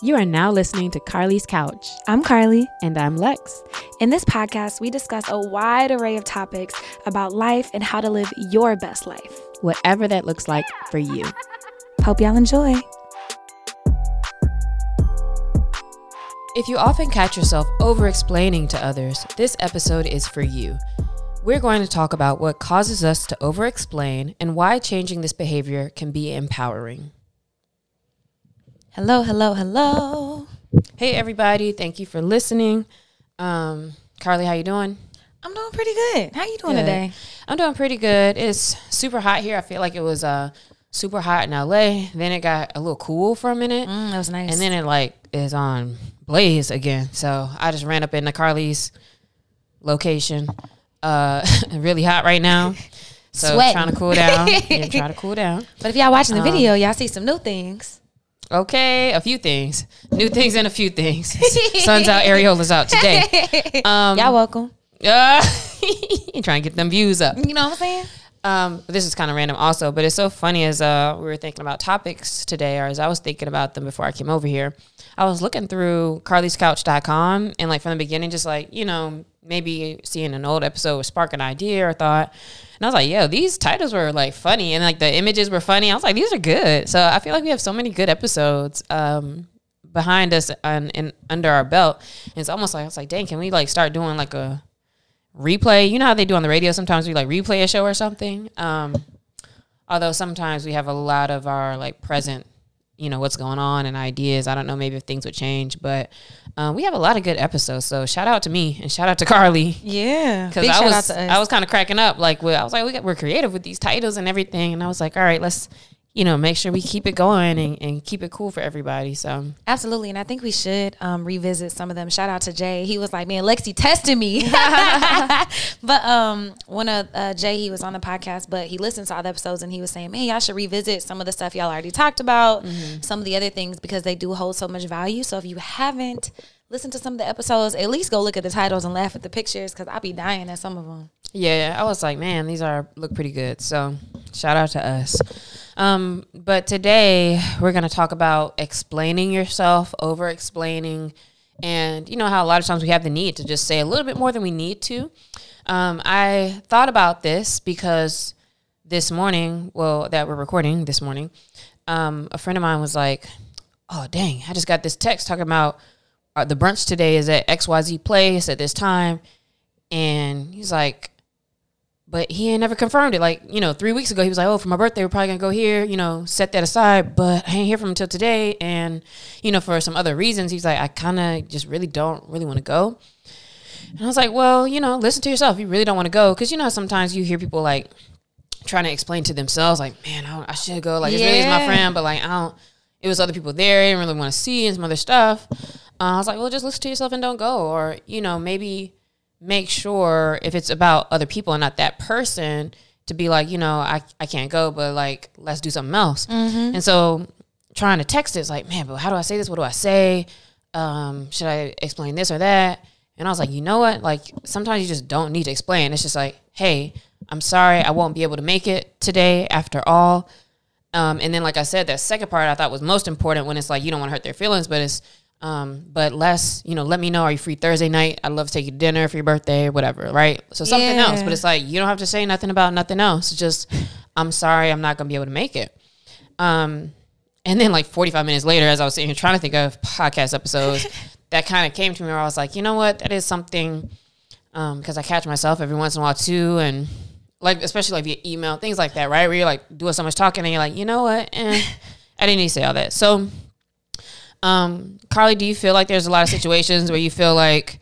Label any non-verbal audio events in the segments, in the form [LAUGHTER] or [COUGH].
You are now listening to Carly's Couch. I'm Carly. And I'm Lex. In this podcast, we discuss a wide array of topics about life and how to live your best life, whatever that looks like for you. Hope y'all enjoy. If you often catch yourself over explaining to others, this episode is for you. We're going to talk about what causes us to over explain and why changing this behavior can be empowering. Hello, hello, hello. Hey everybody, thank you for listening. Um, Carly, how you doing? I'm doing pretty good. How you doing good. today? I'm doing pretty good. It's super hot here. I feel like it was uh super hot in LA. Then it got a little cool for a minute. Mm, that was nice. And then it like is on blaze again. So I just ran up into Carly's location. Uh [LAUGHS] really hot right now. So Sweating. trying to cool down. yeah, [LAUGHS] trying to cool down. But if y'all watching the um, video, y'all see some new things. Okay, a few things, new things, and a few things. [LAUGHS] Sun's out, areola's out today. [LAUGHS] Um, Y'all welcome. Uh, [LAUGHS] trying to get them views up. You know what I'm saying? Um, this is kind of random also, but it's so funny as uh, we were thinking about topics today, or as I was thinking about them before I came over here. I was looking through carlyscouch.com and like from the beginning, just like, you know, maybe seeing an old episode would spark an idea or thought. And I was like, yo, these titles were like funny and like the images were funny. I was like, these are good. So I feel like we have so many good episodes um, behind us and, and under our belt. And it's almost like I was like, dang, can we like start doing like a replay? You know how they do on the radio? Sometimes we like replay a show or something. Um, although sometimes we have a lot of our like present you know what's going on and ideas. I don't know maybe if things would change, but um, we have a lot of good episodes. So shout out to me and shout out to Carly. Yeah, [LAUGHS] because I was I was kind of cracking up. Like I was like we got, we're creative with these titles and everything, and I was like, all right, let's you know, make sure we keep it going and, and keep it cool for everybody. So absolutely, and I think we should um, revisit some of them. Shout out to Jay. He was like, "Man, Lexi testing me," [LAUGHS] [LAUGHS] but um, one of uh, Jay, he was on the podcast, but he listened to all the episodes and he was saying, "Man, y'all should revisit some of the stuff y'all already talked about, mm-hmm. some of the other things because they do hold so much value. So if you haven't." Listen to some of the episodes. At least go look at the titles and laugh at the pictures because I'll be dying at some of them. Yeah, I was like, man, these are look pretty good. So shout out to us. Um, but today we're going to talk about explaining yourself, over explaining, and you know how a lot of times we have the need to just say a little bit more than we need to. Um, I thought about this because this morning, well, that we're recording this morning, um, a friend of mine was like, "Oh, dang! I just got this text talking about uh, the brunch today is at X Y Z place at this time," and he's like, but he ain't never confirmed it. Like, you know, three weeks ago, he was like, oh, for my birthday, we're probably going to go here, you know, set that aside. But I ain't hear from him until today. And, you know, for some other reasons, he's like, I kind of just really don't really want to go. And I was like, well, you know, listen to yourself. You really don't want to go. Cause, you know, sometimes you hear people like trying to explain to themselves, like, man, I, I should go. Like, yeah. really is my friend, but like, I don't, it was other people there. I didn't really want to see and some other stuff. Uh, I was like, well, just listen to yourself and don't go. Or, you know, maybe make sure if it's about other people and not that person to be like, you know, I, I can't go, but like, let's do something else. Mm-hmm. And so trying to text it's like, man, but how do I say this? What do I say? Um, should I explain this or that? And I was like, you know what? Like, sometimes you just don't need to explain. It's just like, hey, I'm sorry, I won't be able to make it today after all. Um, and then, like I said, that second part I thought was most important when it's like, you don't want to hurt their feelings, but it's, um, but less, you know, let me know. Are you free Thursday night? I'd love to take you to dinner for your birthday, whatever, right? So something yeah. else. But it's like you don't have to say nothing about nothing else. It's just, I'm sorry, I'm not gonna be able to make it. Um, and then like 45 minutes later, as I was sitting here trying to think of podcast episodes, [LAUGHS] that kind of came to me where I was like, you know what, that is something. Um, because I catch myself every once in a while too, and like especially like via email, things like that, right? Where you're like doing so much talking, and you're like, you know what, eh, I didn't need to say all that. So um, Carly, do you feel like there's a lot of situations where you feel like,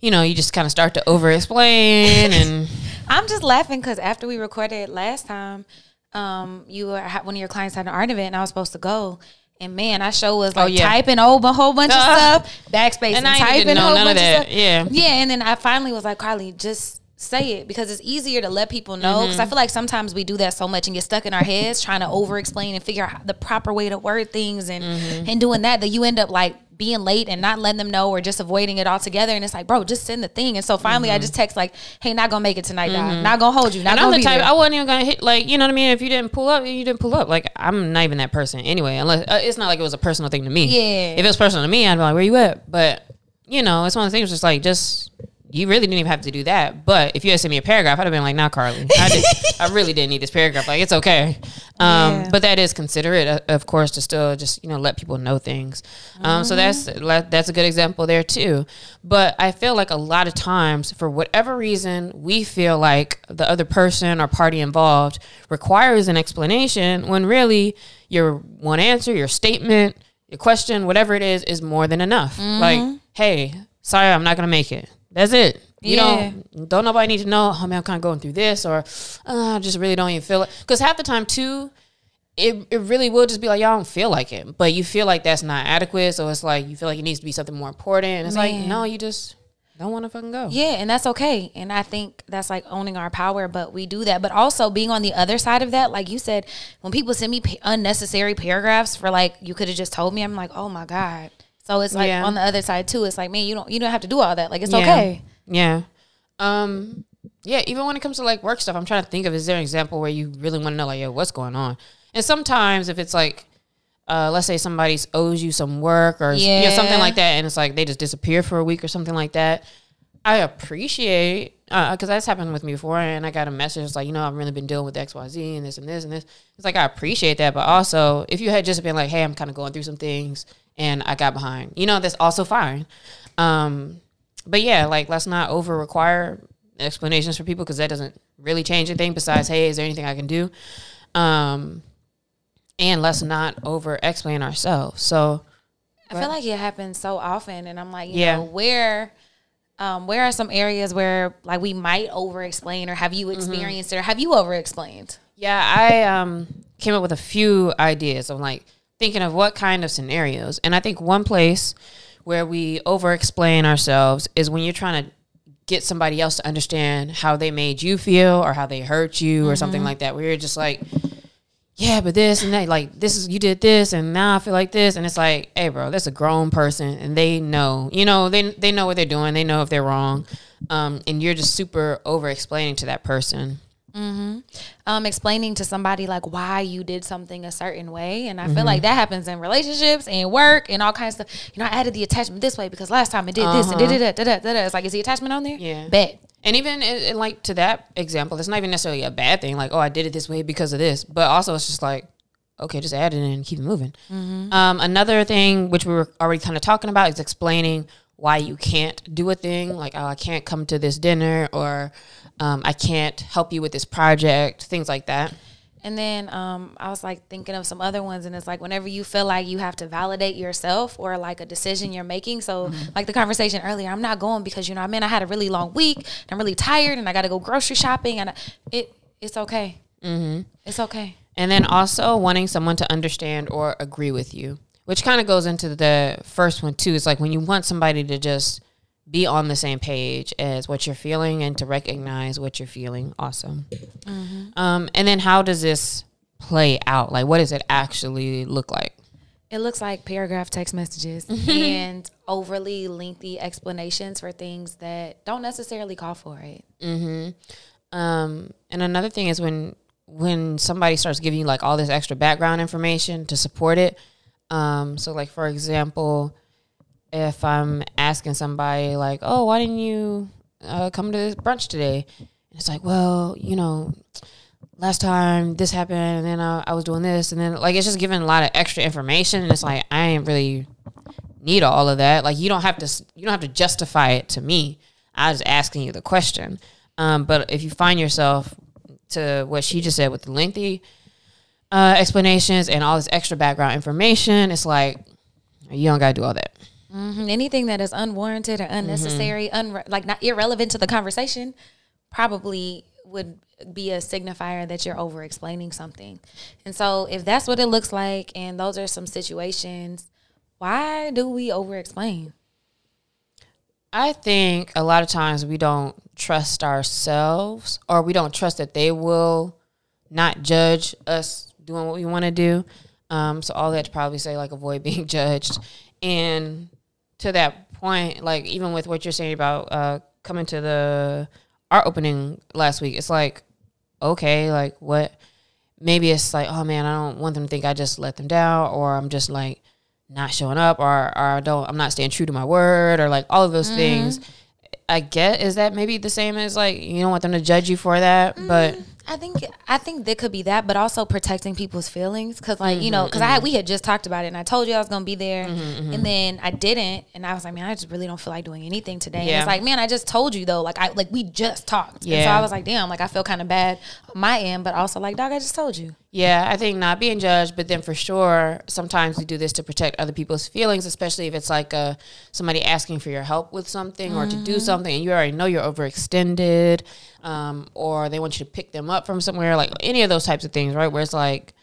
you know, you just kind of start to over explain [LAUGHS] and I'm just laughing because after we recorded last time, um, you were one of your clients had an art event and I was supposed to go. And man, I show was oh, like oh, yeah. typing over a whole bunch uh, of stuff, backspace and, and typing a whole bunch of, [LAUGHS] of stuff. Yeah, yeah. And then I finally was like, Carly, just say it because it's easier to let people know because mm-hmm. I feel like sometimes we do that so much and get stuck in our heads trying to over explain and figure out the proper way to word things and mm-hmm. and doing that that you end up like being late and not letting them know or just avoiding it altogether. And it's like, bro, just send the thing. And so finally, I just text like, hey, not gonna make it tonight, dog. Not gonna hold you. Not And I'm gonna the be type there. I wasn't even gonna hit like you know what I mean. If you didn't pull up, you didn't pull up. Like I'm not even that person anyway. Unless uh, it's not like it was a personal thing to me. Yeah. If it was personal to me, I'd be like, where you at? But you know, it's one of the things. Just like just you really didn't even have to do that. But if you had sent me a paragraph, I'd have been like, nah, Carly, I, did, I really didn't need this paragraph. Like it's okay. Um, Yeah. But that is considerate, uh, of course, to still just you know let people know things. Um, so that's Mm-hmm. that's a good example there too. But I feel like a lot of times, for whatever reason, we feel like the other person or party involved requires an explanation when really your one answer, your statement, your question, whatever it is, is more than enough. Mm-hmm. Like, hey, sorry, I'm not gonna make it. That's it. You Yeah. don't don't nobody need to know. Oh man, I'm kind of going through this, or uh, I just really don't even feel it. Because half the time too, it, it really will just be like y'all don't feel like it, but you feel like that's not adequate. So it's like you feel like it needs to be something more important. And it's like no, you just don't want to fucking go. Yeah, and that's okay. And I think that's like owning our power, but we do that. But also being on the other side of that, like you said, when people send me unnecessary paragraphs for like you could have just told me, I'm like, oh my god. So it's like Yeah. on the other side too. It's like, man, you don't you don't have to do all that. Like it's Yeah. okay. Yeah. Um yeah, even when it comes to like work stuff, I'm trying to think of is there an example where you really want to know like, yo, what's going on? And sometimes if it's like uh, let's say somebody owes you some work or you know, something like that, and it's like they just disappear for a week or something like that. I appreciate because that's happened with me before, and I got a message like, you know, I've really been dealing with X, Y, Z, and this and this and this. It's like I appreciate that, but also if you had just been like, hey, I'm kind of going through some things and I got behind, you know, that's also fine. Um, but yeah, like let's not over require explanations for people because that doesn't really change anything. Besides, hey, is there anything I can do? Um, and let's not over explain ourselves. So I feel like it happens so often, and I'm like, you Yeah. know, where, um, where are some areas where like we might over explain, or have you Mm-hmm. experienced it, or have you over explained? Yeah, I um came up with a few ideas of like thinking of what kind of scenarios. And I think one place where we over explain ourselves is when you're trying to get somebody else to understand how they made you feel or how they hurt you or something like that. Where you're just like, yeah, but this and that, like this is you did this and now I feel like this and it's like, hey bro, that's a grown person and they know, you know, they they know what they're doing, they know if they're wrong. Um, and you're just super over explaining to that person. Um, explaining to somebody like why you did something a certain way. And I Mm-hmm. feel like that happens in relationships and work and all kinds of stuff. You know, I added the attachment this way because last time it did this and da da da da da da. It's like, is the attachment on there? Uh-huh. Yeah. Bet. And even in, in like to that example, it's not even necessarily a bad thing. Like, oh, I did it this way because of this. But also, it's just like, okay, just add it in and keep it moving. Um, another thing which we were already kind of talking about is explaining why you can't do a thing. Like, oh, I can't come to this dinner, or um, I can't help you with this project. Things like that. And then um, I was like thinking of some other ones, and it's like whenever you feel like you have to validate yourself or like a decision you're making. So, like the conversation earlier, I'm not going because you know, I mean, I had a really long week, and I'm really tired, and I got to go grocery shopping, and I, it it's okay. Mm-hmm. It's okay. And then also wanting someone to understand or agree with you, which kind of goes into the first one too. It's like when you want somebody to just be on the same page as what you're feeling and to recognize what you're feeling also. Um, and then how does this play out? Like, what does it actually look like? It looks like paragraph text messages [LAUGHS] and overly lengthy explanations for things that don't necessarily call for it. Um, and another thing is when when somebody starts giving you like all this extra background information to support it. Um, so like for example, if I'm asking somebody like, "Oh, why didn't you uh, come to this brunch today?" And it's like, "Well, you know, last time this happened, and then I, I was doing this, and then like it's just giving a lot of extra information, and it's like I ain't really need all of that. Like you don't have to you don't have to justify it to me. I was asking you the question. Um, but if you find yourself to what she just said with the lengthy uh, explanations and all this extra background information, it's like you don't gotta do all that. Mhm. Anything that is unwarranted or unnecessary, unre- like not irrelevant to the conversation, probably would be a signifier that you're over explaining something. And so, if that's what it looks like, and those are some situations, why do we over explain? I think a lot of times we don't trust ourselves or we don't trust that they will not judge us doing what we want to do. Um, so all that to probably say like avoid being [LAUGHS] judged. And to that point, like even with what you're saying about uh, coming to the art opening last week, it's like, okay, like what? Maybe it's like, oh man, I don't want them to think I just let them down, or I'm just like not showing up, or or I don't, I'm not staying true to my word, or like all of those things. I get is that maybe the same as like you don't want them to judge you for that, but I think I think there could be that, but also protecting people's feelings. Because, like, you know, mm-hmm, because I had, mm-hmm. we had just talked about it, and I told you I was gonna be there, mm-hmm, and then I didn't, and I was like, man, I just really don't feel like doing anything today. And it's like, man, I just told you though, like, I like we just talked, and so I was like, damn, like I feel kind of bad on my end, but also like, dog, I just told you. Yeah, I think not being judged, but then for sure, sometimes we do this to protect other people's feelings, especially if it's like uh, somebody asking for your help with something or to do something, and you already know you're overextended, um, or they want you to pick them up from somewhere, like any of those types of things, right? Where it's like,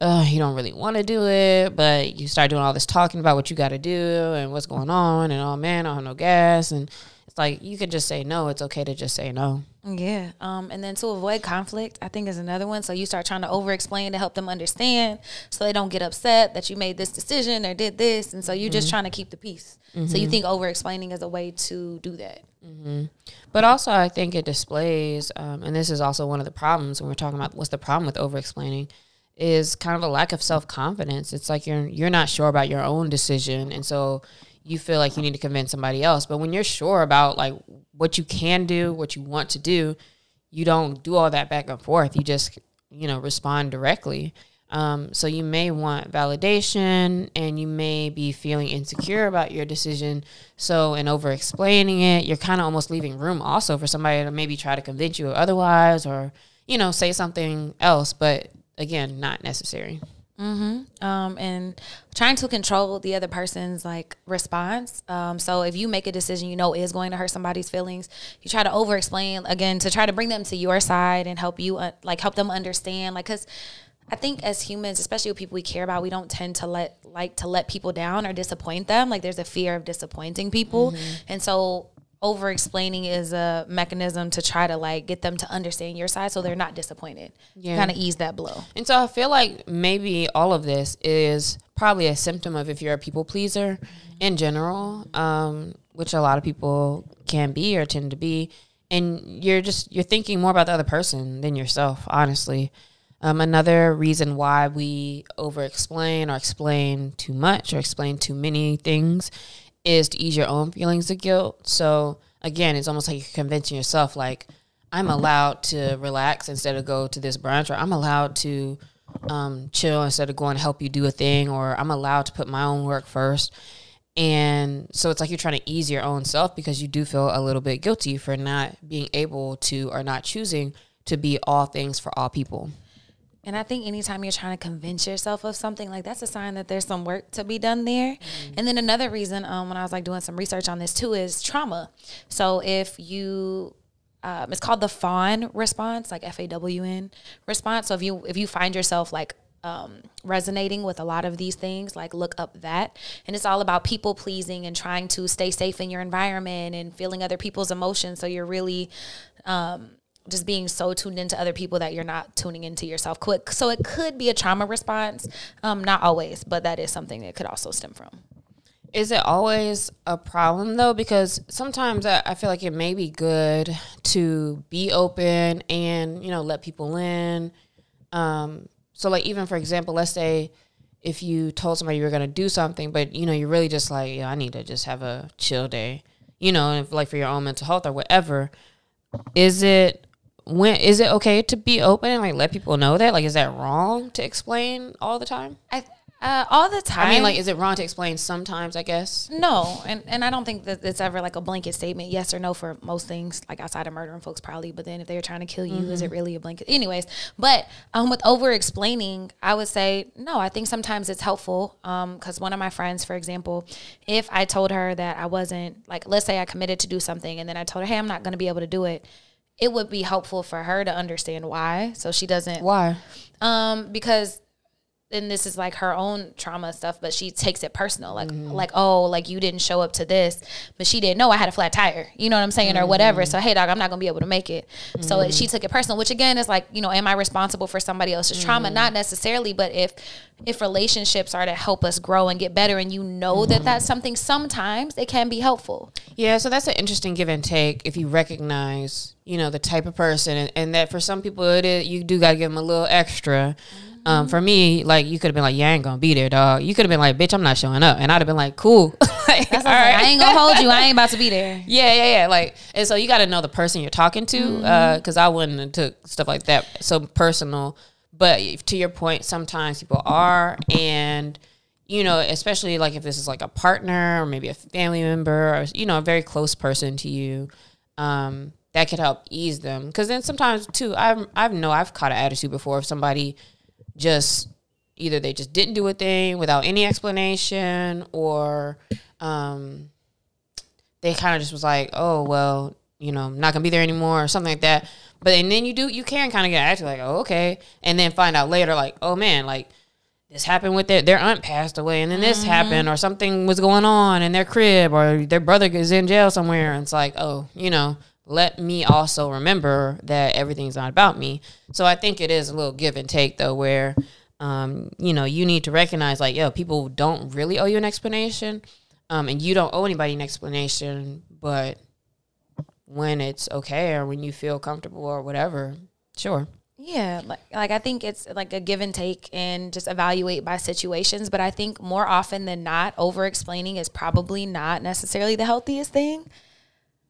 uh, you don't really want to do it, but you start doing all this talking about what you got to do and what's going on, and oh man, I don't have no gas, and it's like you can just say no. It's okay to just say no. Yeah. Um, and then to avoid conflict, I think is another one. So you start trying to over explain to help them understand so they don't get upset that you made this decision or did this. And so you're just trying to keep the peace. So you think over explaining is a way to do that. But also, I think it displays, um, and this is also one of the problems when we're talking about what's the problem with over explaining, is kind of a lack of self confidence. It's like you're you're not sure about your own decision, and so you feel like you need to convince somebody else. But when you're sure about like what you can do, what you want to do, you don't do all that back and forth. You just you know respond directly. Um, so you may want validation and you may be feeling insecure about your decision. So in over explaining it, you're kind of almost leaving room also for somebody to maybe try to convince you otherwise or, you know, say something else, but again, not necessary. Um, and trying to control the other person's like response. Um, so if you make a decision you know is going to hurt somebody's feelings, you try to over explain again to try to bring them to your side and help you uh, like help them understand. Like, cause I think as humans, especially with people we care about, we don't tend to let like to let people down or disappoint them. Like there's a fear of disappointing people, and so over explaining is a mechanism to try to like get them to understand your side so they're not disappointed. Yeah. Kind of ease that blow. And so I feel like maybe all of this is probably a symptom of if you're a people pleaser in general, um, which a lot of people can be or tend to be, and you're just you're thinking more about the other person than yourself, honestly. Um, another reason why we over explain or explain too much or explain too many things is to ease your own feelings of guilt. So again, it's almost like you're convincing yourself like I'm allowed to relax instead of go to this brunch, or I'm allowed to um, chill instead of going to help you do a thing, or I'm allowed to put my own work first. And so it's like you're trying to ease your own self because you do feel a little bit guilty for not being able to or not choosing to be all things for all people. And I think anytime you're trying to convince yourself of something, like that's a sign that there's some work to be done there. And then another reason, um, when I was like doing some research on this too, is trauma. So if you, um, it's called the fawn response, like F A W N response. So if you if you find yourself like um, resonating with a lot of these things, like look up that. And it's all about people pleasing and trying to stay safe in your environment and feeling other people's emotions. So you're really um, just being so tuned into other people that you're not tuning into yourself quick. So it could be a trauma response, um, not always, but that is something that could also stem from. Is it always a problem though? Because sometimes I, I feel like it may be good to be open and you know let people in. Um, so like even for example, let's say if you told somebody you were gonna do something, but you know you're really just like, yeah, I need to just have a chill day, you know, if, like for your own mental health or whatever. Is it when is it okay to be open and like let people know that? Like, is that wrong to explain all the time? I, uh, all the time. I mean, like, is it wrong to explain sometimes? I guess. No, and, and I don't think that it's ever like a blanket statement, yes or no for most things, like outside of murdering folks, probably. But then if they're trying to kill you, is it really a blanket? Anyways, but um, with over explaining, I would say no. I think sometimes it's helpful Um, because one of my friends, for example, if I told her that I wasn't like, let's say I committed to do something, and then I told her, hey, I'm not going to be able to do it. It would be helpful for her to understand why, so she doesn't Why? um, because and this is like her own trauma stuff, but she takes it personal. Like, mm-hmm. like, oh, like you didn't show up to this, but she didn't know I had a flat tire. You know what I'm saying, mm-hmm. or whatever. So hey, dog, I'm not gonna be able to make it. Mm-hmm. So she took it personal, which again is like, you know, am I responsible for somebody else's trauma? Mm-hmm. Not necessarily, but if if relationships are to help us grow and get better, and you know that mm-hmm. that's something, sometimes it can be helpful. Yeah, so that's an interesting give and take. If you recognize, you know, the type of person, and, and that for some people it is, you do gotta give them a little extra. Mm-hmm um, for me, like you could have been like, "Yeah, I ain't gonna be there, dog." You could have been like, "Bitch, I'm not showing up," and I'd have been like, "Cool." [LAUGHS] like, That's all right. I ain't gonna hold you. I ain't about to be there. [LAUGHS] Yeah, yeah, yeah. Like, and so you got to know the person you're talking to, because mm-hmm. uh, I wouldn't have took stuff like that so personal. But to your point, sometimes people are, and you know, especially like if this is like a partner or maybe a family member or you know a very close person to you. Um, that could help ease them because then sometimes too I've I've know I've caught an attitude before if somebody just either they just didn't do a thing without any explanation or um, they kind of just was like, oh, well, you know, not gonna be there anymore or something like that. But and then you do, you can kind of get actually like, oh, okay. And then find out later, like, oh man, like this happened with their, their aunt passed away and then this mm-hmm. happened or something was going on in their crib or their brother is in jail somewhere. And it's like, oh, you know, let me also remember that everything's not about me. So I think it is a little give and take though, where um, you know, you need to recognize like, yo, people don't really owe you an explanation. Um, and you don't owe anybody an explanation, but when it's okay or when you feel comfortable or whatever, sure. Yeah, like like I think it's like a give and take and just evaluate by situations, but I think more often than not over explaining is probably not necessarily the healthiest thing.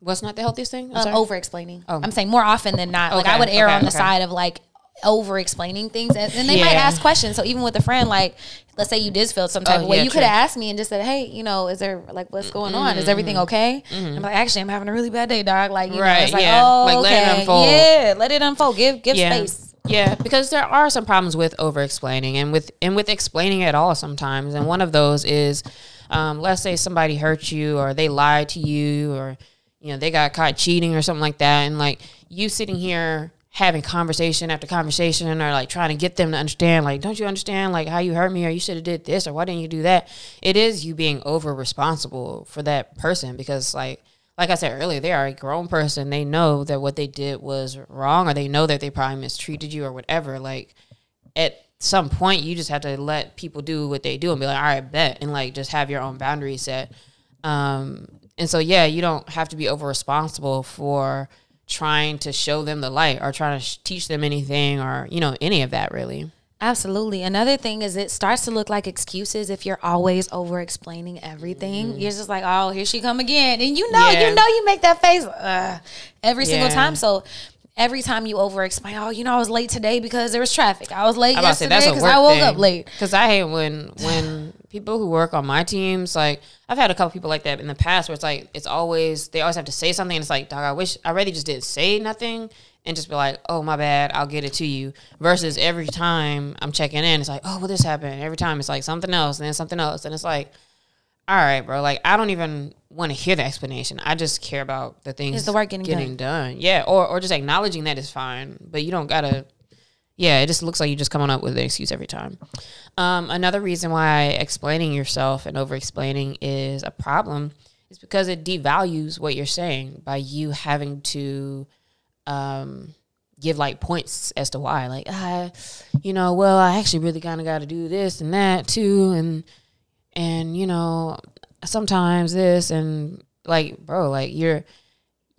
What's not the healthiest thing? Um, over explaining. Oh. I'm saying more often than not. Like okay, I would err okay, on the okay. side of like over explaining things and, and they yeah. might ask questions. So even with a friend, like let's say you did feel some type oh, of way, yeah, you could have asked me and just said, Hey, you know, is there like what's going mm-hmm. on? Is everything mm-hmm. okay? Mm-hmm. I'm like, actually I'm having a really bad day, dog. Like, you right, know, it's like, yeah. oh, like, okay. let it unfold. Yeah, let it unfold. Give give yeah. space. Yeah, because there are some problems with over explaining and with and with explaining at all sometimes. And one of those is um, let's say somebody hurt you or they lied to you or you know, they got caught cheating or something like that. And like you sitting here having conversation after conversation or like trying to get them to understand, like, don't you understand like how you hurt me or you should have did this or why didn't you do that? It is you being over responsible for that person because like like I said earlier, they are a grown person. They know that what they did was wrong or they know that they probably mistreated you or whatever. Like at some point you just have to let people do what they do and be like, all right, bet and like just have your own boundaries set. Um, and so, yeah, you don't have to be over responsible for trying to show them the light or trying to sh- teach them anything or, you know, any of that really. Absolutely. Another thing is it starts to look like excuses if you're always over explaining everything. Mm-hmm. You're just like, oh, here she come again. And you know, yeah. you know you make that face uh, every yeah. single time. So every time you over explain, oh, you know, I was late today because there was traffic. I was late yesterday because I woke thing. up late. Because I hate when when [SIGHS] [LAUGHS] people who work on my teams, like I've had a couple people like that in the past, where it's like it's always they always have to say something. and It's like, dog, I wish I really just didn't say nothing and just be like, oh my bad, I'll get it to you. Versus every time I'm checking in, it's like, oh, well, this happened. Every time it's like something else and then something else, and it's like all right, bro. Like I don't even want to hear the explanation. I just care about the things is the work getting, getting done. done. Yeah, or or just acknowledging that is fine, but you don't gotta. Yeah, it just looks like you're just coming up with an excuse every time. Um, another reason why explaining yourself and over explaining is a problem is because it devalues what you're saying by you having to um, give like points as to why. Like, I, you know, well, I actually really kind of got to do this and that too, and and you know sometimes this and like bro like you're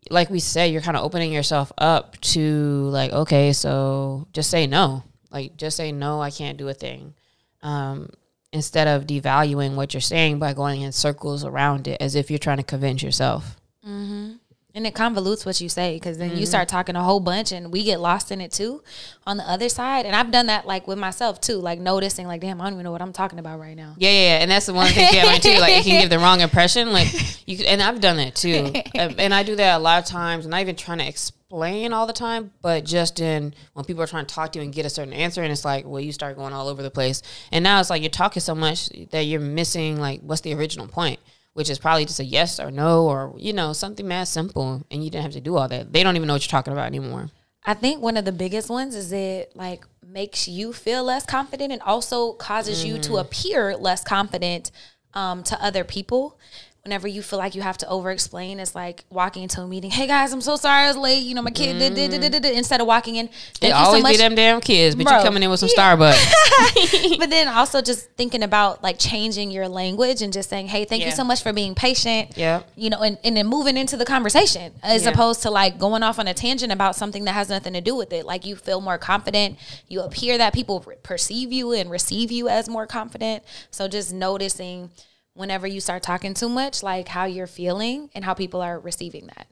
like we said you're kind of opening yourself up to like okay so just say no. Like just say no i can't do a thing. Um, instead of devaluing what you're saying by going in circles around it as if you're trying to convince yourself. Mm-hmm. And it convolutes what you say because then mm-hmm. you start talking a whole bunch and we get lost in it too on the other side. And I've done that like with myself too, like noticing like, damn, I don't even know what I'm talking about right now. Yeah, yeah, yeah. And that's the one thing yeah, too. Like it can give the wrong impression. Like [LAUGHS] you and I've done that too. [LAUGHS] and I do that a lot of times, not even trying to explain all the time, but just in when people are trying to talk to you and get a certain answer and it's like, well, you start going all over the place. And now it's like you're talking so much that you're missing like what's the original point which is probably just a yes or no or you know something mad simple and you didn't have to do all that. They don't even know what you're talking about anymore. I think one of the biggest ones is it like makes you feel less confident and also causes you to appear less confident um, to other people whenever you feel like you have to over explain, it's like walking into a meeting. Hey guys, I'm so sorry I was late. You know, my kid did, did, did, did, did. instead of walking in. It always so be them damn kids, but you coming in with some yeah. Starbucks. [LAUGHS] [LAUGHS] but then also just thinking about like changing your language and just saying, hey, thank yeah. you so much for being patient. Yeah. You know, and, and then moving into the conversation as yeah. opposed to like going off on a tangent about something that has nothing to do with it. Like you feel more confident. You appear that people perceive you and receive you as more confident. So just noticing whenever you start talking too much, like how you're feeling and how people are receiving that.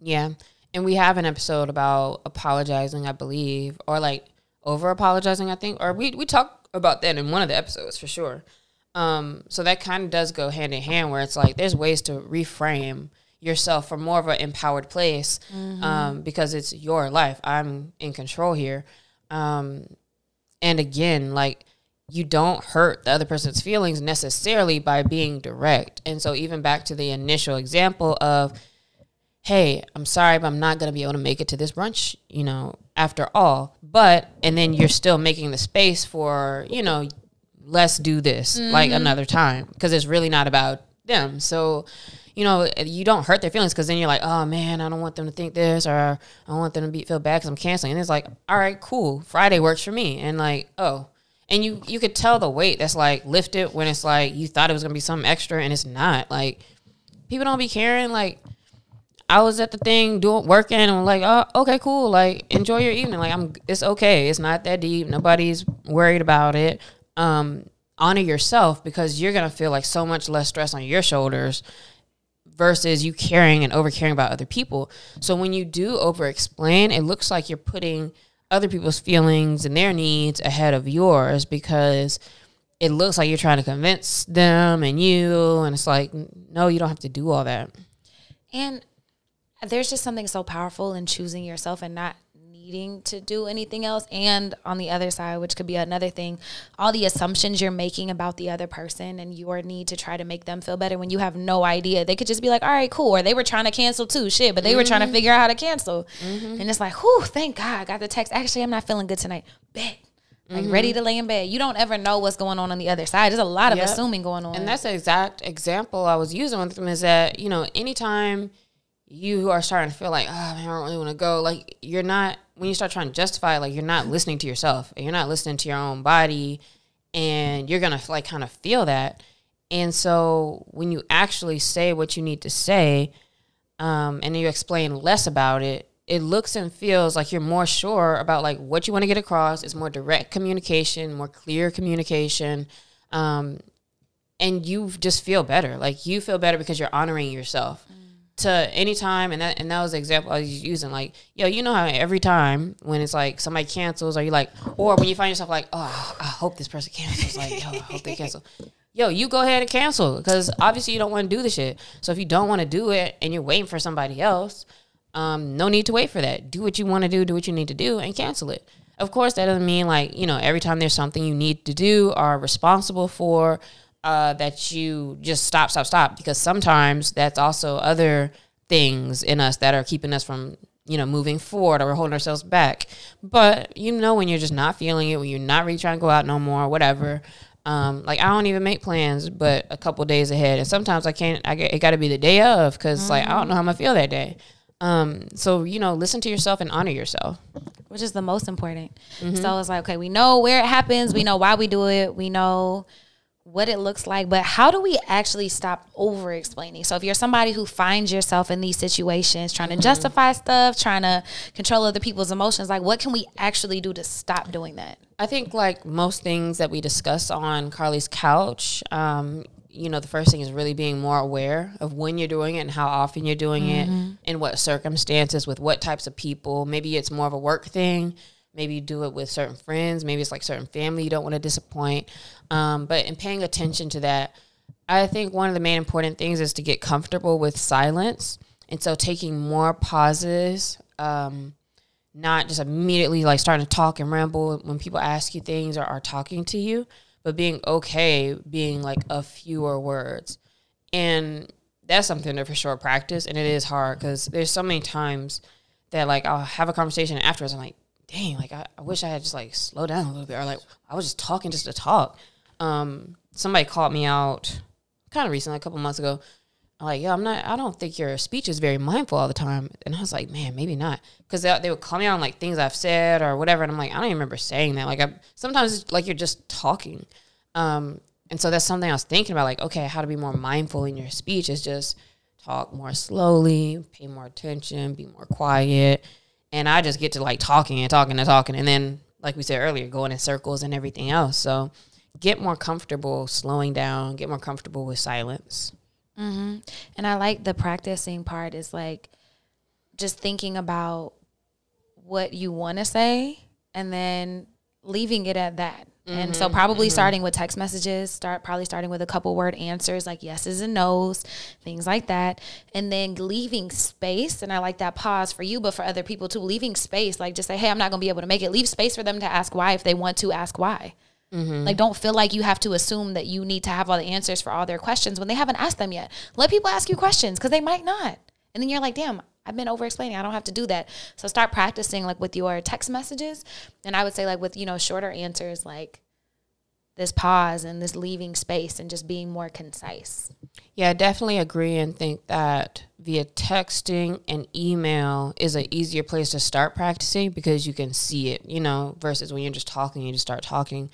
Yeah. And we have an episode about apologizing, I believe, or like over apologizing, I think, or we, we talk about that in one of the episodes for sure. Um, so that kind of does go hand in hand where it's like there's ways to reframe yourself from more of an empowered place mm-hmm. um, because it's your life. I'm in control here. Um, and again, like you don't hurt the other person's feelings necessarily by being direct. And so, even back to the initial example of, hey, I'm sorry, but I'm not going to be able to make it to this brunch, you know, after all. But, and then you're still making the space for, you know, let's do this mm-hmm. like another time because it's really not about them. So, you know, you don't hurt their feelings because then you're like, oh man, I don't want them to think this or I don't want them to be, feel bad because I'm canceling. And it's like, all right, cool. Friday works for me. And like, oh, and you you could tell the weight that's like lifted when it's like you thought it was gonna be something extra and it's not. Like people don't be caring. Like I was at the thing doing working and I'm like, oh, okay, cool. Like enjoy your evening. Like I'm, it's okay. It's not that deep. Nobody's worried about it. Um, honor yourself because you're gonna feel like so much less stress on your shoulders versus you caring and over caring about other people. So when you do over explain, it looks like you're putting other people's feelings and their needs ahead of yours because it looks like you're trying to convince them and you and it's like no you don't have to do all that. And there's just something so powerful in choosing yourself and not needing to do anything else. And on the other side, which could be another thing, all the assumptions you're making about the other person and your need to try to make them feel better when you have no idea. They could just be like, all right, cool. Or they were trying to cancel too, shit, but they mm-hmm. were trying to mm-hmm. figure out how to cancel. Mm-hmm. And it's like, whew, thank God I got the text. Actually, I'm not feeling good tonight. Bet like mm-hmm. ready to lay in bed. You don't ever know what's going on on the other side. There's a lot of yep. assuming going on. And that's the exact example I was using with them is that, you know, anytime you who are starting to feel like, oh man, I don't really want to go. Like you're not when you start trying to justify, like you're not listening to yourself and you're not listening to your own body, and you're gonna like kind of feel that. And so when you actually say what you need to say, um, and you explain less about it, it looks and feels like you're more sure about like what you want to get across. It's more direct communication, more clear communication. Um, and you just feel better. Like you feel better because you're honoring yourself. Mm to any time, and that and that was the example I was using. Like, yo, you know how every time when it's like somebody cancels, or you like, or when you find yourself like, oh, I hope this person cancels. Like, yo, I hope they cancel. [LAUGHS] Yo, you go ahead and cancel because obviously you don't want to do the shit. So if you don't want to do it and you're waiting for somebody else, um, no need to wait for that. Do what you want to do, do what you need to do, and cancel it. Of course, that doesn't mean like you know every time there's something you need to do or responsible for uh, that you just stop, stop, stop. Because sometimes that's also other things in us that are keeping us from, you know, moving forward or we're holding ourselves back. But you know, when you're just not feeling it, when you're not really trying to go out no more, whatever. Um, like I don't even make plans, but a couple days ahead, and sometimes I can't. I get, it got to be the day of because mm-hmm. like I don't know how I'm gonna feel that day. Um, so you know, listen to yourself and honor yourself, which is the most important. Mm-hmm. So it's like, okay, we know where it happens, we know why we do it, we know what it looks like, but how do we actually stop over explaining? So if you're somebody who finds yourself in these situations trying to mm-hmm. justify stuff, trying to control other people's emotions, like what can we actually do to stop doing that? I think like most things that we discuss on Carly's couch, um, you know, the first thing is really being more aware of when you're doing it and how often you're doing mm-hmm. it, in what circumstances, with what types of people. Maybe it's more of a work thing maybe you do it with certain friends maybe it's like certain family you don't want to disappoint um, but in paying attention to that i think one of the main important things is to get comfortable with silence and so taking more pauses um, not just immediately like starting to talk and ramble when people ask you things or are talking to you but being okay being like a fewer words and that's something to for sure practice and it is hard because there's so many times that like i'll have a conversation afterwards i'm like dang, like I, I wish I had just like slow down a little bit, or like I was just talking just to talk. Um, somebody called me out kind of recently, a couple months ago. I'm like, yeah, I'm not. I don't think your speech is very mindful all the time. And I was like, man, maybe not, because they, they would call me on like things I've said or whatever, and I'm like, I don't even remember saying that. Like, I sometimes like you're just talking. Um, and so that's something I was thinking about. Like, okay, how to be more mindful in your speech is just talk more slowly, pay more attention, be more quiet. And I just get to like talking and talking and talking. And then, like we said earlier, going in circles and everything else. So get more comfortable slowing down, get more comfortable with silence. Mm-hmm. And I like the practicing part is like just thinking about what you want to say and then leaving it at that. Mm-hmm, and so probably mm-hmm. starting with text messages, start probably starting with a couple word answers like yeses and nos, things like that. And then leaving space. And I like that pause for you, but for other people too, leaving space, like just say, Hey, I'm not gonna be able to make it. Leave space for them to ask why if they want to ask why. Mm-hmm. Like, don't feel like you have to assume that you need to have all the answers for all their questions when they haven't asked them yet. Let people ask you questions because they might not. And then you're like, damn, I've been over explaining. I don't have to do that. So start practicing like with your text messages. And I would say like with, you know, shorter answers like this pause and this leaving space and just being more concise. Yeah, I definitely agree and think that via texting and email is an easier place to start practicing because you can see it, you know, versus when you're just talking, you just start talking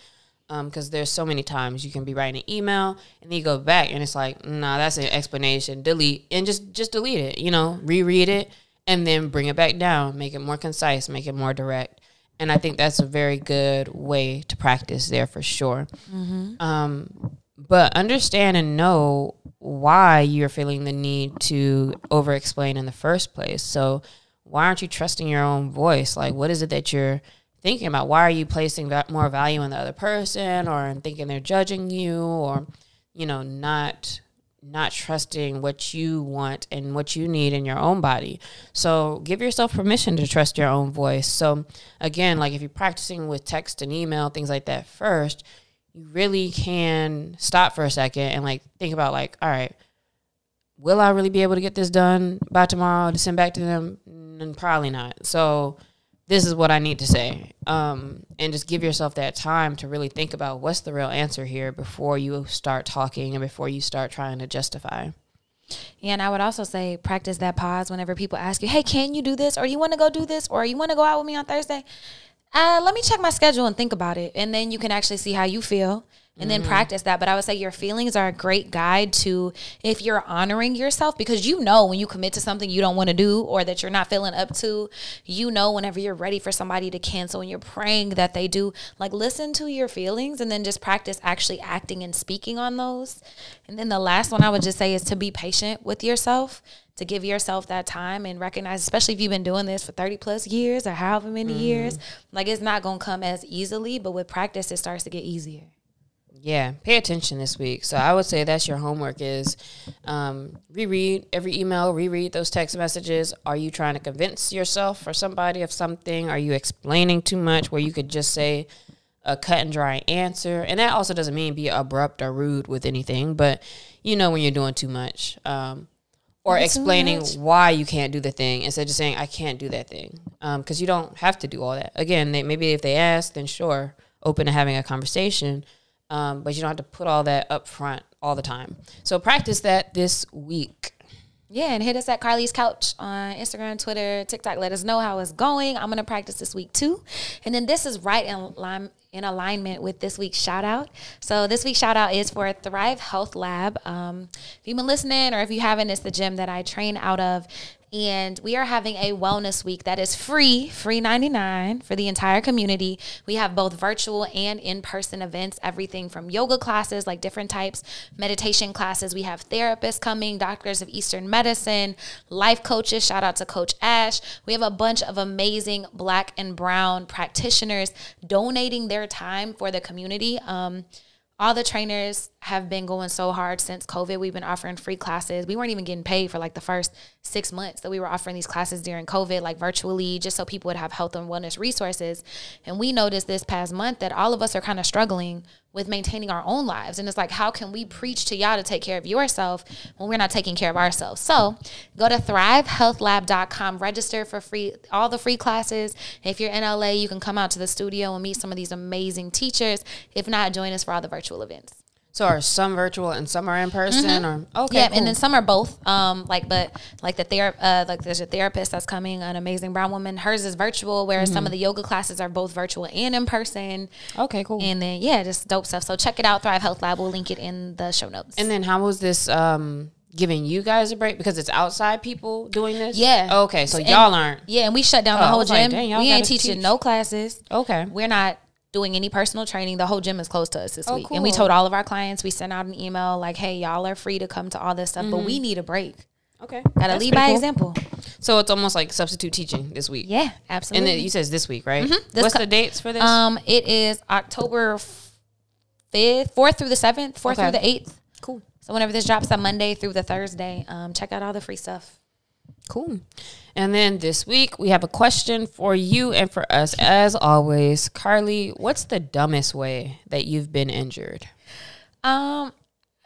because um, there's so many times you can be writing an email and then you go back and it's like, nah, that's an explanation. Delete and just just delete it. You know, reread it and then bring it back down, make it more concise, make it more direct. And I think that's a very good way to practice there for sure. Mm-hmm. Um, but understand and know why you're feeling the need to over explain in the first place. So why aren't you trusting your own voice? Like, what is it that you're thinking about why are you placing more value in the other person or thinking they're judging you or you know not not trusting what you want and what you need in your own body. So give yourself permission to trust your own voice. So again, like if you're practicing with text and email, things like that first, you really can stop for a second and like think about like, all right, will I really be able to get this done by tomorrow to send back to them? And probably not. So this is what I need to say. Um, and just give yourself that time to really think about what's the real answer here before you start talking and before you start trying to justify. And I would also say practice that pause whenever people ask you, hey, can you do this? Or you want to go do this? Or you want to go out with me on Thursday? Uh, let me check my schedule and think about it. And then you can actually see how you feel and then mm-hmm. practice that. But I would say your feelings are a great guide to if you're honoring yourself because you know when you commit to something you don't want to do or that you're not feeling up to, you know whenever you're ready for somebody to cancel and you're praying that they do. Like listen to your feelings and then just practice actually acting and speaking on those. And then the last one I would just say is to be patient with yourself to give yourself that time and recognize, especially if you've been doing this for 30 plus years or however many mm. years, like it's not going to come as easily, but with practice, it starts to get easier. Yeah, pay attention this week. So I would say that's your homework is um, reread every email, reread those text messages. Are you trying to convince yourself or somebody of something? Are you explaining too much where you could just say a cut and dry answer? And that also doesn't mean be abrupt or rude with anything, but you know when you're doing too much. Um, or explaining why you can't do the thing instead of just saying I can't do that thing because um, you don't have to do all that. Again, they, maybe if they ask, then sure, open to having a conversation um, but you don't have to put all that up front all the time. So practice that this week. Yeah, and hit us at Carly's Couch on Instagram, Twitter, TikTok. Let us know how it's going. I'm gonna practice this week too. And then this is right in line in alignment with this week's shout out. So this week's shout out is for Thrive Health Lab. Um, if you've been listening or if you haven't, it's the gym that I train out of and we are having a wellness week that is free, free 99 for the entire community. We have both virtual and in-person events, everything from yoga classes, like different types, meditation classes. We have therapists coming, doctors of Eastern medicine, life coaches. Shout out to Coach Ash. We have a bunch of amazing black and brown practitioners donating their time for the community. Um, all the trainers have been going so hard since COVID. We've been offering free classes. We weren't even getting paid for like the first six months that we were offering these classes during COVID, like virtually, just so people would have health and wellness resources. And we noticed this past month that all of us are kind of struggling with maintaining our own lives. And it's like, how can we preach to y'all to take care of yourself when we're not taking care of ourselves? So go to thrivehealthlab.com, register for free, all the free classes. If you're in LA, you can come out to the studio and meet some of these amazing teachers. If not, join us for all the virtual events. So are some virtual and some are in person, or okay? Yeah, cool. and then some are both. Um, like, but like the ther- uh, like there's a therapist that's coming, an amazing brown woman. Hers is virtual, whereas some of the yoga classes are both virtual and in person. okay, cool. And then yeah, just dope stuff. So check it out, Thrive Health Lab. We'll link it in the show notes. And then how was this um giving you guys a break because it's outside people doing this? Yeah. Okay, so And- y'all aren't. yeah, and we shut down Oh, the whole gym. like, dang, we ain't teaching teach. no classes. Okay. We're not doing any personal training. The whole gym is closed to us this Oh, week. And we told all of our clients, we sent out an email like, hey, y'all are free to come to all this stuff, but Mm-hmm. we need a break. Okay. Gotta That's lead by cool. example. So it's almost like substitute teaching this week. Yeah, absolutely. And then you says this week, right? This What's co- the dates for this? um, it is October fifth, fourth through the seventh, fourth Okay. through the eighth. cool. So whenever this drops on Monday through the Thursday, um, check out all the free stuff. Cool. And then this week we have a question for you and for us as always. Carly, what's the dumbest way that you've been injured? Um,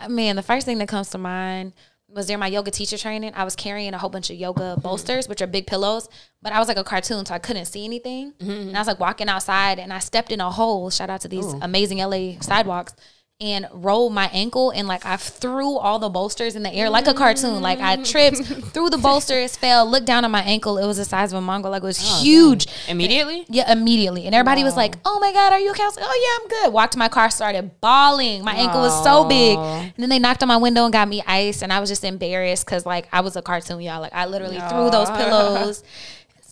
man, the first thing that comes to mind was during my yoga teacher training. I was carrying a whole bunch of yoga bolsters, which are big pillows, but I was like a cartoon, so I couldn't see anything. And I was like walking outside, and I stepped in a hole. Shout out to these amazing LA sidewalks. And rolled my ankle and like I threw all the bolsters in the air like a cartoon. Like I mm. tripped, [LAUGHS] threw the bolsters, fell, looked down on my ankle. It was the size of a mango. Like it was oh, huge. Immediately? Yeah, immediately. And everybody was like, "Oh my god, are you okay?" I was like, "Oh yeah, I'm good." Walked to my car, started bawling. My ankle was so big. And then they knocked on my window and got me ice, and I was just embarrassed because like I was a cartoon, y'all. Like I literally threw those pillows.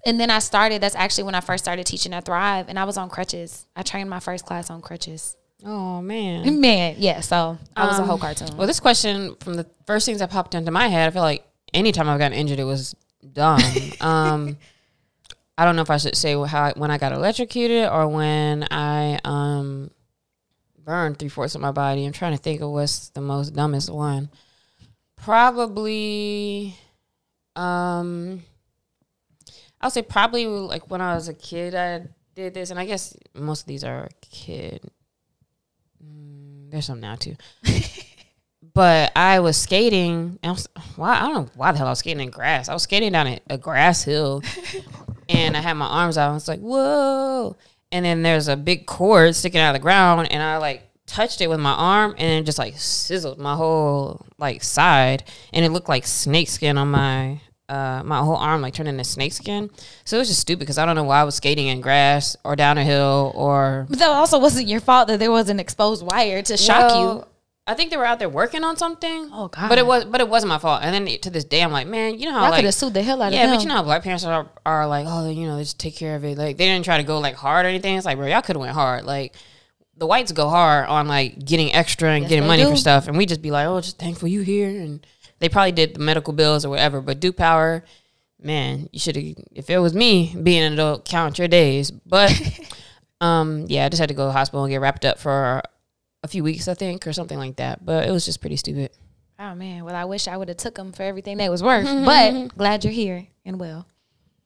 And then I started. That's actually when I first started teaching at Thrive, and I was on crutches. I trained my first class on crutches. Oh man. Man, yeah. So I was a whole cartoon. Well, this question from the first things that popped into my head, I feel like anytime I've gotten injured, it was dumb. [LAUGHS] um, I don't know if I should say how I, when I got electrocuted or when I um burned three fourths of my body. I'm trying to think of what's the most dumbest one. Probably, um, I'll say probably like when I was a kid, I did this, and I guess most of these are kid. There's some now too but I was skating. I was, why I don't know why the hell I was skating in grass. I was skating down a, a grass hill, and I had my arms out. I was like, "Whoa!" And then there's a big cord sticking out of the ground, and I like touched it with my arm, and it just like sizzled my whole like side, and it looked like snake skin on my uh, my whole arm like turned into snake skin. So it was just stupid because I don't know why I was skating in grass or down a hill or but that also wasn't your fault that there was an exposed wire to shock you. I think they were out there working on something. Oh, God. But it was but it wasn't my fault. And then to this day I'm like, man, you know how I could like have sued the hell out yeah, of them. but you know how black parents are, are like, oh, you know, they just take care of it. Like they didn't try to go like hard or anything. It's like, bro, y'all could have went hard. Like the whites go hard on like getting extra and getting money do. for stuff, and we just be like, oh, just thankful you here. And they probably did the medical bills or whatever. But Duke Power, man, you should have. If it was me being an adult, count your days. But [LAUGHS] um, yeah, I just had to go to the hospital and get wrapped up for a few weeks, I think, or something like that. But it was just pretty stupid. Oh man, well I wish I would have took them for everything they was worth. [LAUGHS] but glad you're here and well.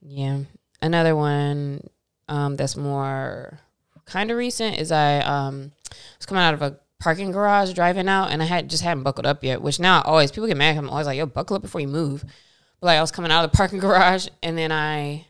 Yeah. Another one um, that's more kind of recent is I um, was coming out of a parking garage driving out and I had just hadn't buckled up yet, which now I always people get mad. I'm always like, yo, buckle up before you move. But like I was coming out of the parking [LAUGHS] garage and then I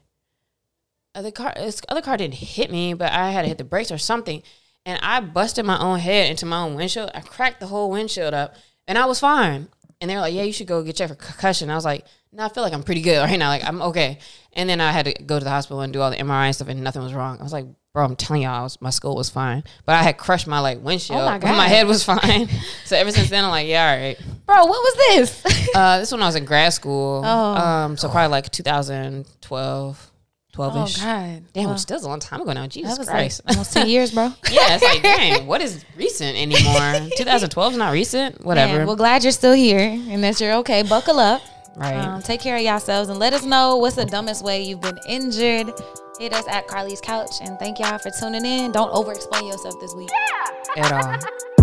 the car this other car didn't hit me, but I had to hit the brakes or something. And I busted my own head into my own windshield. I cracked the whole windshield up and I was fine. And they were like, Yeah, you should go get checked for concussion. I was like, No, I feel like I'm pretty good [LAUGHS] right now. Like I'm okay. And then I had to go to the hospital and do all the MRI and stuff, and nothing was wrong. I was like, Bro, I'm telling y'all, I was, my skull was fine, but I had crushed my like windshield, Oh my my head was fine. [LAUGHS] so ever since then, I'm like, Yeah, all right. Bro, what was this? Uh, this when I was in grad school. [LAUGHS] Oh. Um, so probably like 2012, 12 ish. oh. God. Damn, Well, which still a long time ago now. Jesus was Christ. like almost ten years, bro. [LAUGHS] yeah, it's like, dang, what is recent anymore? 2012 is not recent. Whatever. Man, well, glad you're still here and that you're okay. Buckle up. Right. Um, take care of yourselves and let us know what's the dumbest way you've been injured. Hit us at Carly's Couch and thank y'all for tuning in. Don't over explain yourself this week. At all. [LAUGHS]